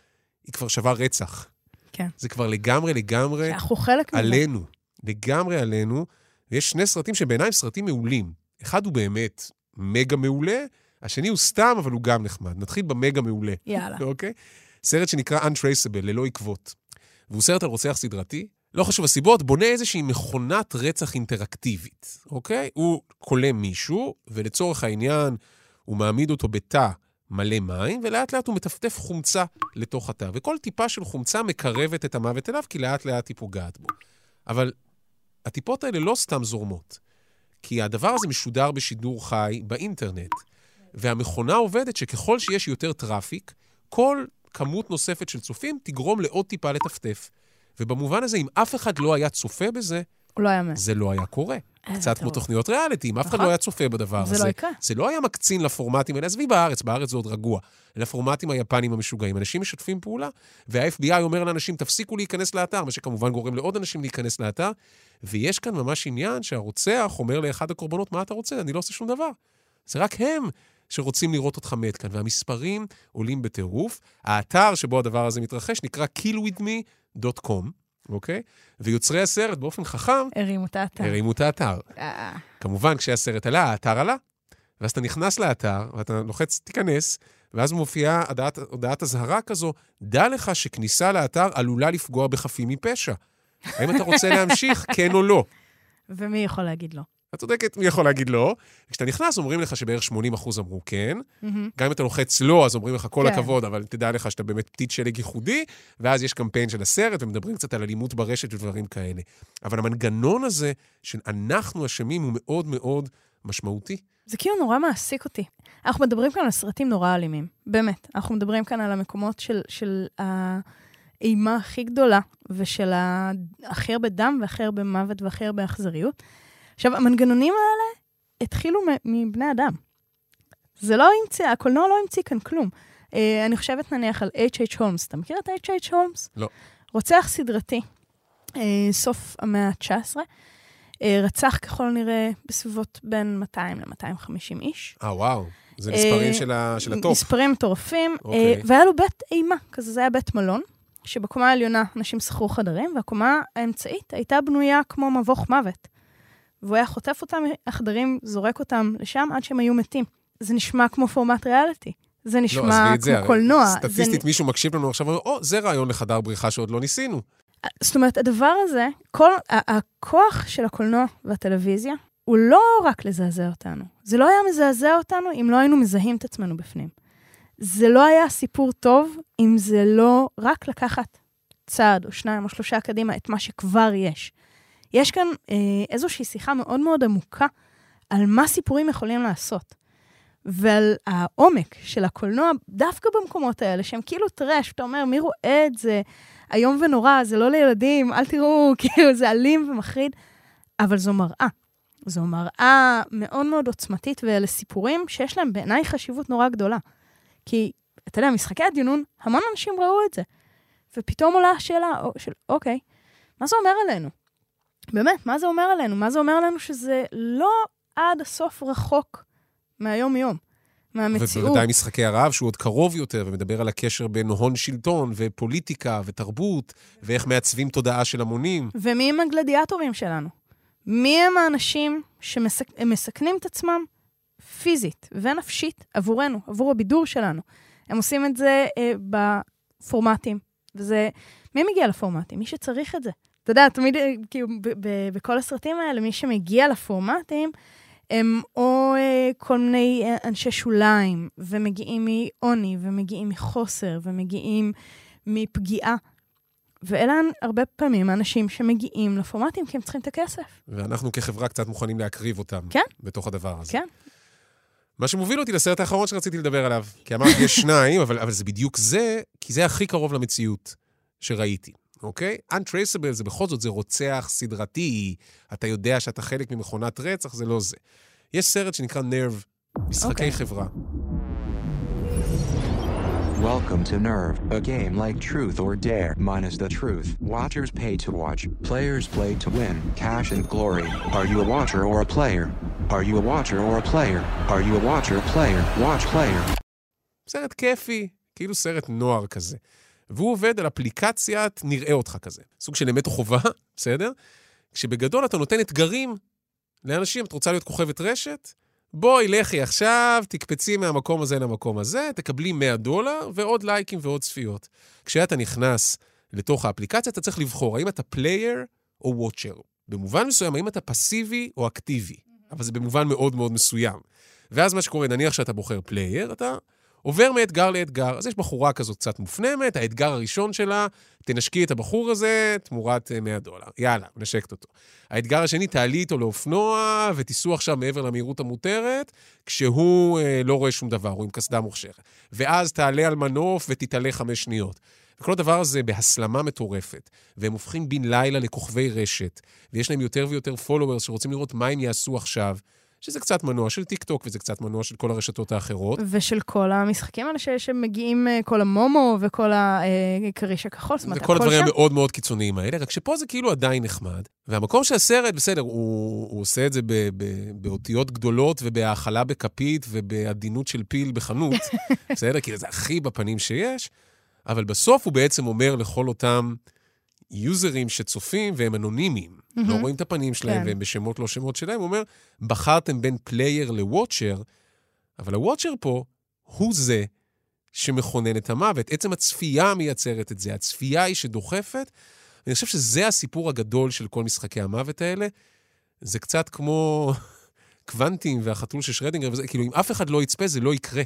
היא כבר שווה רצח. כן. זה כבר לגמרי לגמרי אנחנו חלק מזה. עלינו. לגמרי עלינו. ויש שני סרטים שבעיניי הם סרטים מעולים. אחד הוא באמת מגה מעולה, השני הוא סתם, אבל הוא גם נחמד. נתחיל במגה מעולה. יאללה. אוקיי? סרט שנקרא Untraceable, ללא עקבות. והוא סרט על רוצח סדרתי. לא חשוב הסיבות, בונה איזושהי מכונת רצח אינטראקטיבית, אוקיי? הוא כולם מישהו, ולצורך העניין הוא מעמיד אותו בתא מלא מים, ולאט לאט הוא מטפטף חומצה לתוך התא. וכל טיפה של חומצה מקרבת את המוות אליו, כי לאט לאט היא פוגעת בו. אבל הטיפות האלה לא סתם זורמות, כי הדבר הזה משודר בשידור חי באינטרנט. והמכונה עובדת שככל שיש יותר traffic, כל כמות נוספת של צופים תגרום לעוד טיפה לטפטף. ובמובן הזה, אם אף אחד לא היה צופה בזה, לא יאמן. זה לא היה קורה. איזה קצת כמו. תוכניות ריאליטי, אם אף אחד נכון. לא היה צופה בדבר זה הזה. לא יקרה. זה לא היה מקצין לפורמטים האלה, עזבי בארץ, בארץ זה עוד רגוע. לפורמטים היפנים המשוגעים. אנשים משתפים פעולה, וה-FBI אומר לאנשים, תפסיקו להיכנס לאתר, מה שכמובן גורם לעוד אנשים להיכנס לאתר. ויש כאן ממש עניין שהרוצח אומר לאחד הקורבנות, מה אתה רוצה? אני לא עושה שום דבר. זה רק הם שרוצים לראות אותך מת כאן, והמספרים עולים בטירוף. האתר שבו הדבר הזה מתרחש נקרא killwithme.com, אוקיי? ויוצרי הסרט באופן חכם הרימו את האתר. הרימו את האתר. אה, כמובן, כשהסרט עלה, האתר עלה. ואז אתה נכנס לאתר, ואתה לוחץ, תיכנס, ואז מופיעה הודעת, הודעת אזהרה כזו, דע לך שכניסה לאתר עלולה לפגוע בחפים מפשע. האם אתה רוצה להמשיך, כן או לא? ומי יכול להגיד לא? את צודקת, מי יכול להגיד לא? כשאתה נכנס, אומרים לך שבערך 80 אחוז אמרו כן. מהמם. גם אם אתה לוחץ לא, אז אומרים לך כל כן. הכבוד, אבל תדע לך שאתה באמת פתית שלג ייחודי, ואז יש קמפיין של הסרט, ומדברים קצת על אלימות ברשת ודברים כאלה. אבל המנגנון הזה, של אנחנו אשמים, הוא מאוד מאוד משמעותי. זה כאילו נורא מעסיק אותי. אנחנו מדברים כאן על סרטים נורא אלימים, באמת. אנחנו מדברים כאן על המקומות של, של האימה הכי גדולה, ושל הכי הרבה דם, והכי הרבה מוות, והכי הרבה אכזריות. עכשיו, המנגנונים האלה התחילו מבני אדם. זה לא המציא, הקולנוע לא המציא כאן כלום. אה, אני חושבת נניח על H.H. הולמס. אתה מכיר את H.H. הולמס? לא. רוצח סדרתי, אה, סוף המאה ה-19. אה, רצח ככל הנראה בסביבות בין 200 ל-250 איש. אה, וואו. זה מספרים אה, של, ה, של הטופ. מספרים מטורפים. אוקיי. אה, והיה לו בית אימה, כזה זה היה בית מלון, שבקומה העליונה אנשים שכרו חדרים, והקומה האמצעית הייתה בנויה כמו מבוך מוות. והוא היה חוטף אותם מהחדרים, זורק אותם לשם עד שהם היו מתים. זה נשמע כמו פורמט ריאליטי. זה לא, נשמע זה, כמו הרי קולנוע. זה סטטיסטית, מישהו מקשיב לנו עכשיו, ואומר, או, זה רעיון לחדר בריחה שעוד לא ניסינו. זאת אומרת, הדבר הזה, כל הכוח של הקולנוע והטלוויזיה, הוא לא רק לזעזע אותנו. זה לא היה מזעזע אותנו אם לא היינו מזהים את עצמנו בפנים. זה לא היה סיפור טוב אם זה לא רק לקחת צעד או שניים או שלושה קדימה את מה שכבר יש. יש כאן אה, איזושהי שיחה מאוד מאוד עמוקה על מה סיפורים יכולים לעשות. ועל העומק של הקולנוע, דווקא במקומות האלה, שהם כאילו טרש, אתה אומר, מי רואה את זה? איום ונורא, זה לא לילדים, אל תראו, כאילו, זה אלים ומחריד. אבל זו מראה. זו מראה מאוד מאוד עוצמתית, ואלה סיפורים שיש להם בעיניי חשיבות נורא גדולה. כי, אתה יודע, משחקי הדיונון, המון אנשים ראו את זה. ופתאום עולה השאלה של, אוקיי, מה זה אומר עלינו? באמת, מה זה אומר עלינו? מה זה אומר עלינו שזה לא עד הסוף רחוק מהיום-יום, מהמציאות. ובוודאי משחקי הרעב, שהוא עוד קרוב יותר, ומדבר על הקשר בין הון שלטון, ופוליטיקה, ותרבות, ואיך מעצבים תודעה של המונים. ומי הם הגלדיאטורים שלנו? מי הם האנשים שמסכנים את עצמם פיזית ונפשית עבורנו, עבור הבידור שלנו? הם עושים את זה אה, בפורמטים, וזה... מי מגיע לפורמטים? מי שצריך את זה. אתה יודע, תמיד, אה, כאילו, בכל הסרטים האלה, מי שמגיע לפורמטים, הם או אה, כל מיני אה, אנשי שוליים, ומגיעים מעוני, ומגיעים מחוסר, ומגיעים מפגיעה. ואלה הרבה פעמים האנשים שמגיעים לפורמטים כי הם צריכים את הכסף. ואנחנו כחברה קצת מוכנים להקריב אותם. כן. בתוך הדבר הזה. כן. מה שמוביל אותי לסרט האחרון שרציתי לדבר עליו. כי אמרתי, יש שניים, אבל, אבל זה בדיוק זה, כי זה הכי קרוב למציאות שראיתי. אוקיי? Untraceable זה בכל זאת, זה רוצח סדרתי. אתה יודע שאתה חלק ממכונת רצח, זה לא זה. יש סרט שנקרא נרב, משחקי אוקיי. חברה. Welcome to Nerve, a game like Truth or Dare, minus the truth. Watchers pay to watch, players play to win, cash and glory. Are you a watcher or a player? Are you a watcher or a player? Are you a watcher, player, watch player? סרט כיפי, כאילו סרט נוער כזה. והוא עובד על אפליקציית נראה אותך כזה. סוג של אמת או חובה, בסדר? כשבגדול אתה נותן אתגרים לאנשים. את רוצה להיות כוכבת רשת? בואי, לכי עכשיו, תקפצי מהמקום הזה למקום הזה, תקבלי 100 דולר ועוד לייקים ועוד צפיות. כשאתה נכנס לתוך האפליקציה, אתה צריך לבחור האם אתה player או watcher. במובן מסוים, האם אתה פסיבי או אקטיבי. אבל זה במובן מאוד מאוד מסוים. ואז מה שקורה, נניח שאתה בוחר player, אתה עובר מאתגר לאתגר. אז יש בחורה כזאת קצת מופנמת, האתגר הראשון שלה, תנשקי את הבחור הזה תמורת אה, 100 דולר. יאללה, נשקת אותו. האתגר השני, תעלי איתו לאופנוע ותיסעו עכשיו מעבר למהירות המותרת, כשהוא אה, לא רואה שום דבר, הוא עם קסדה מושחרת. ואז תעלה על מנוף ותתעלה חמש שניות. וכל הדבר הזה בהסלמה מטורפת, והם הופכים בן לילה לכוכבי רשת, ויש להם יותר ויותר followers שרוצים לראות מה הם יעשו עכשיו, שזה קצת מנוע של טיק טוק וזה קצת מנוע של כל הרשתות האחרות. ושל כל המשחקים האלה ש- שמגיעים, אה, כל המומו וכל הכריש הכחול, זאת אומרת, וכל הכל הדברים שם. המאוד מאוד קיצוניים האלה, רק שפה זה כאילו עדיין נחמד. והמקום שהסרט, בסדר, הוא, הוא עושה את זה ב, ב, באותיות גדולות ובהאכלה בכפית ובעדינות של פיל בחנות, בסדר? כי זה הכי בפנים שיש, אבל בסוף הוא בעצם אומר לכל אותם יוזרים שצופים והם אנונימיים, לא מהם. רואים את הפנים שלהם כן. והם בשמות לא שמות שלהם, הוא אומר, בחרתם בין player ל watcher, אבל ה watcher פה הוא זה שמכונן את המוות. עצם הצפייה מייצרת את זה, הצפייה היא שדוחפת. אני חושב שזה הסיפור הגדול של כל משחקי המוות האלה. זה קצת כמו קוונטים והחתול של שרדינגר, וזה, כאילו, אם אף אחד לא יצפה, זה לא יקרה.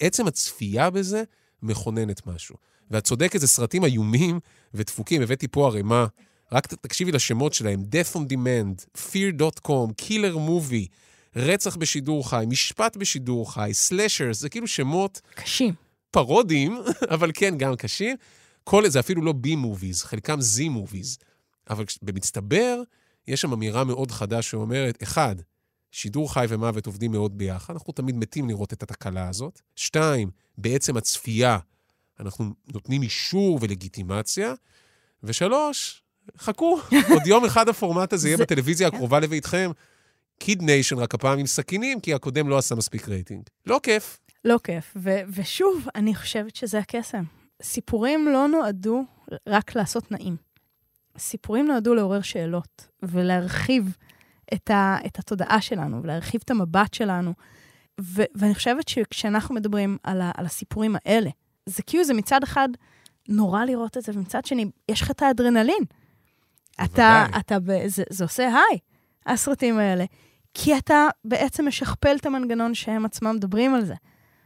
עצם הצפייה בזה מכוננת משהו. ואת צודקת, זה סרטים איומים ודפוקים. הבאתי פה ערימה, רק תקשיבי לשמות שלהם, Death on Demand, Fear.com, Killer Movie, רצח בשידור חי, משפט בשידור חי, סלאשרס, זה כאילו שמות... קשים. ירודים, אבל כן, גם קשים. כל זה אפילו לא B-movies, חלקם Z-movies. אבל במצטבר, יש שם אמירה מאוד חדה שאומרת, אחד, שידור חי ומוות עובדים מאוד ביחד, אנחנו תמיד מתים לראות את התקלה הזאת. שתיים, בעצם הצפייה, אנחנו נותנים אישור ולגיטימציה. ושלוש, חכו, עוד יום אחד הפורמט הזה יהיה בטלוויזיה הקרובה לביתכם. קיד ניישן, רק הפעם עם סכינים, כי הקודם לא עשה מספיק רייטינג. לא כיף. לא כיף. ו- ושוב, אני חושבת שזה הקסם. סיפורים לא נועדו רק לעשות נעים. סיפורים נועדו לעורר שאלות ולהרחיב את, ה- את התודעה שלנו ולהרחיב את המבט שלנו. ו- ואני חושבת שכשאנחנו מדברים על, ה- על הסיפורים האלה, זה כאילו זה מצד אחד נורא לראות את זה, ומצד שני, יש לך את האדרנלין. אתה, אתה, זה, זה עושה היי, הסרטים האלה. כי אתה בעצם משכפל את המנגנון שהם עצמם מדברים על זה.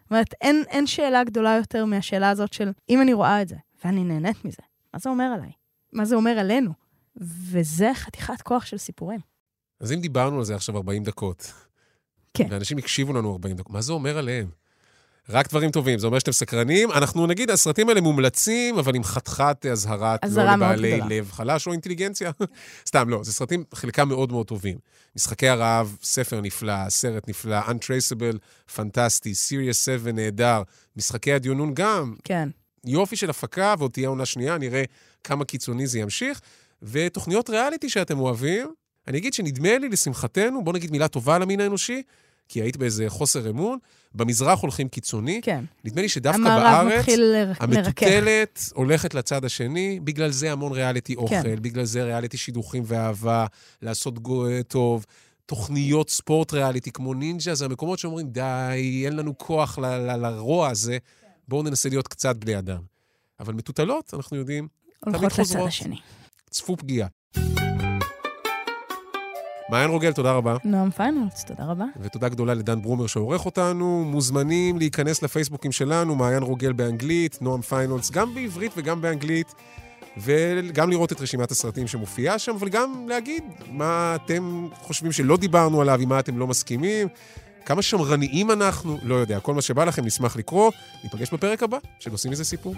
זאת אומרת, אין, אין שאלה גדולה יותר מהשאלה הזאת של אם אני רואה את זה ואני נהנית מזה, מה זה אומר עליי? מה זה אומר עלינו? וזה חתיכת כוח של סיפורים. אז אם דיברנו על זה עכשיו 40 דקות, כן. ואנשים הקשיבו לנו 40 דקות, מה זה אומר עליהם? רק דברים טובים, זה אומר שאתם סקרנים. אנחנו נגיד, הסרטים האלה מומלצים, אבל עם חתיכת אזהרת לא לבעלי. לב חלש או אינטליגנציה. סתם, לא, זה סרטים, חלקם מאוד מאוד טובים. משחקי הרעב, ספר נפלא, סרט נפלא, Untraceable, פנטסטי, Serious 7 נהדר, משחקי הדיונון גם, כן. יופי של הפקה, ועוד תהיה עונה שנייה, נראה כמה קיצוני זה ימשיך. ותוכניות ריאליטי שאתם אוהבים, אני אגיד שנדמה לי, לשמחתנו, בוא נגיד מילה טובה על המין האנושי, כי היית באיזה חוסר אמון, במזרח הולכים קיצוני. כן. נדמה לי שדווקא המערב בארץ, מתחיל לר- לרכך. המטוטלת הולכת לצד השני, בגלל זה המון ריאליטי אוכל, כן. בגלל זה ריאליטי שידוכים ואהבה, לעשות גו- טוב. תוכניות ספורט ריאליטי כמו נינג'ה, זה המקומות שאומרים, די, אין לנו כוח ל- ל- לרוע הזה, בואו ננסה להיות קצת בני אדם. אבל מטוטלות, אנחנו יודעים, תמיד הולכות לצד חוזרות. השני. צפו פגיעה. מעיין רוגל, תודה רבה. נועם פיינולס, תודה רבה. ותודה גדולה לדן ברומר שעורך אותנו. מוזמנים להיכנס לפייסבוקים שלנו, מעיין רוגל באנגלית, נועם פיינולס גם בעברית וגם באנגלית, וגם לראות את רשימת הסרטים שמופיעה שם, אבל גם להגיד מה אתם חושבים שלא דיברנו עליו, עם מה אתם לא מסכימים, כמה שמרניים אנחנו, לא יודע, כל מה שבא לכם נשמח לקרוא. ניפגש בפרק הבא של עושים מזה סיפור.